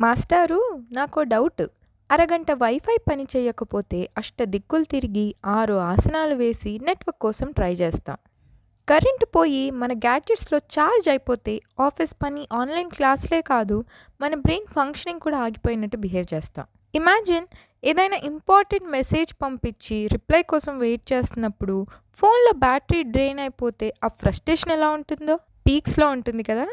మాస్టారు నాకో డౌట్. అరగంట వైఫై పని చేయకపోతే అష్ట దిక్కులు తిరిగి ఆరు ఆసనాలు వేసి నెట్వర్క్ కోసం ట్రై చేస్తాం. కరెంటు పోయి మన గ్యాడ్జెట్స్లో ఛార్జ్ అయిపోతే ఆఫీస్ పని ఆన్లైన్ క్లాస్లే కాదు మన బ్రెయిన్ ఫంక్షనింగ్ కూడా ఆగిపోయినట్టు బిహేవ్ చేస్తాం. ఇమాజిన్ ఏదైనా ఇంపార్టెంట్ మెసేజ్ పంపించి రిప్లై కోసం వెయిట్ చేస్తున్నప్పుడు ఫోన్లో బ్యాటరీ డ్రైన్ అయిపోతే ఆ ఫ్రస్ట్రేషన్ ఎలా ఉంటుందో? పీక్స్లో ఉంటుంది కదా?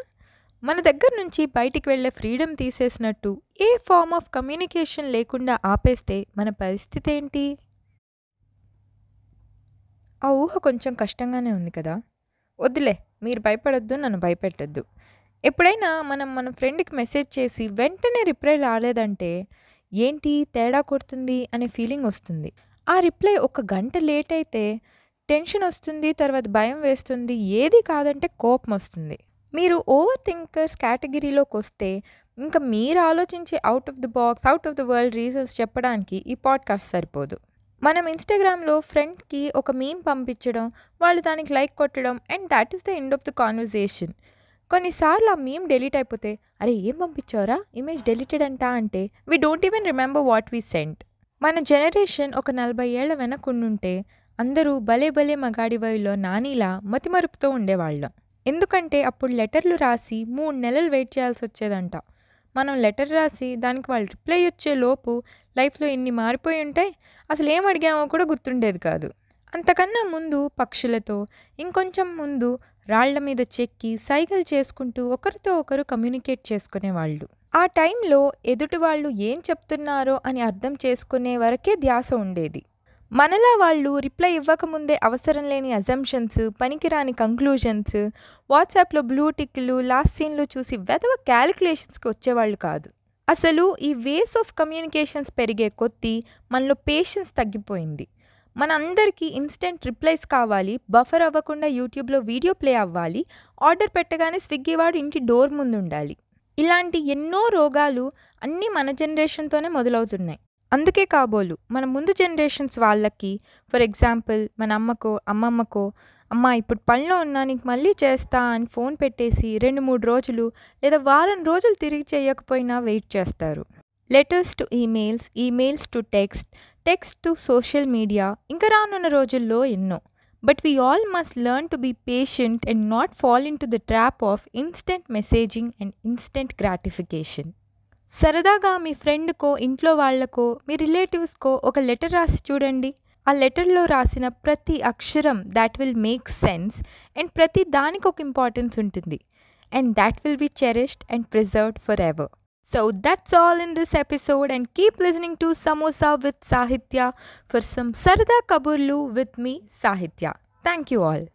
మన దగ్గర నుంచి బయటికి వెళ్ళే ఫ్రీడమ్ తీసేసినట్టు ఏ ఫార్మ్ ఆఫ్ కమ్యూనికేషన్ లేకుండా ఆపేస్తే మన పరిస్థితి ఏంటి? ఆ ఊహ కొంచెం కష్టంగానే ఉంది కదా. వద్దులే మీరు భయపడొద్దు నన్ను భయపెట్టొద్దు. ఎప్పుడైనా మనం మన ఫ్రెండ్కి మెసేజ్ చేసి వెంటనే రిప్లై రాలేదంటే ఏంటి తేడా కొడుతుంది అనే ఫీలింగ్ వస్తుంది. ఆ రిప్లై ఒక గంట లేట్ అయితే టెన్షన్ వస్తుంది తర్వాత భయం వేస్తుంది ఏది కాదంటే కోపం వస్తుంది. మీరు ఓవర్ థింకర్స్ కేటగిరీలోకి వస్తే ఇంకా మీరు ఆలోచించే out of the box out of the world reasons చెప్పడానికి ఈ పాడ్కాస్ట్ సరిపోదు. మనం ఇన్స్టాగ్రామ్లో ఫ్రెండ్కి ఒక మీమ్ పంపించడం వాళ్ళు దానికి లైక్ కొట్టడం and that is the end of the conversation కొన్నిసార్లు ఆ మీమ్ డెలీట్ అయిపోతే అరే ఏం పంపించారా ఇమేజ్ డెలీటెడ్ అంటా అంటే we don't even remember what we sent మన జనరేషన్ ఒక నలభై ఏళ్ళ వెనకుండుంటే అందరూ భలే భలే మగాడివైలో నానీలా మతిమరుపుతో ఉండేవాళ్ళం. ఎందుకంటే అప్పుడు లెటర్లు రాసి మూడు నెలలు వెయిట్ చేయాల్సి వచ్చేదంట. మనం లెటర్ రాసి దానికి వాళ్ళు రిప్లై వచ్చే లోపు లైఫ్లో ఎన్ని మారిపోయి ఉంటాయి? అసలు ఏం అడిగామో కూడా గుర్తుండేది కాదు. అంతకన్నా ముందు పక్షులతో ఇంకొంచెం ముందు రాళ్ళ మీద చెక్కి సైగల్ చేసుకుంటూ ఒకరితో ఒకరు కమ్యూనికేట్ చేసుకునేవాళ్ళు ఆ టైంలో ఎదుటి వాళ్ళు ఏం చెప్తున్నారో అని అర్థం చేసుకునే వరకే ధ్యాస ఉండేది. మనలా వాళ్ళు రిప్లై ఇవ్వకముందే అవసరం లేని అజంప్షన్స్ పనికిరాని కంక్లూజన్స్ వాట్సాప్లో బ్లూ టిక్లు లాస్ట్ సీన్లు చూసి వెదవ క్యాలిక్యులేషన్స్కి వచ్చేవాళ్ళు కాదు. అసలు ఈ వేస్ ఆఫ్ కమ్యూనికేషన్స్ పెరిగే కొద్దీ మనలో పేషెన్స్ తగ్గిపోయింది. మన అందరికీ ఇన్స్టెంట్ రిప్లైస్ కావాలి బఫర్ అవ్వకుండా యూట్యూబ్లో వీడియో ప్లే అవ్వాలి ఆర్డర్ పెట్టగానే స్విగ్గీ వాడు ఇంటి డోర్ ముందు ఉండాలి ఇలాంటి ఎన్నో రోగాలు అన్నీ మన జనరేషన్తోనే మొదలవుతున్నాయి. అందుకే కాబోలు మన ముందు జనరేషన్స్ వాళ్ళకి ఫర్ ఎగ్జాంపుల్ మన అమ్మకో అమ్మమ్మకో అమ్మ ఇప్పుడు పనిలో ఉన్నా నీకు మళ్ళీ చేస్తా అని ఫోన్ పెట్టేసి రెండు మూడు రోజులు లేదా వారం రోజులు తిరిగి చేయకపోయినా వెయిట్ చేస్తారు. Letters to emails emails to text text to social media ఇంకా రానున్న రోజుల్లో ఎన్నో. But we all must learn to be patient and not fall into the trap of instant messaging and instant gratification. సరదాగా మీ ఫ్రెండ్కో ఇంట్లో వాళ్ళకో మీ రిలేటివ్స్కో ఒక letter రాసి చూడండి. ఆ లెటర్లో రాసిన ప్రతి అక్షరం that will make sense and ప్రతి దానికి ఒక ఇంపార్టెన్స్ ఉంటుంది. And that will be cherished and preserved forever so that's all in this episode and keep listening to Samosa with Sahitya for some సరదా కబుర్లు విత్ మీ సాహిత్య thank you all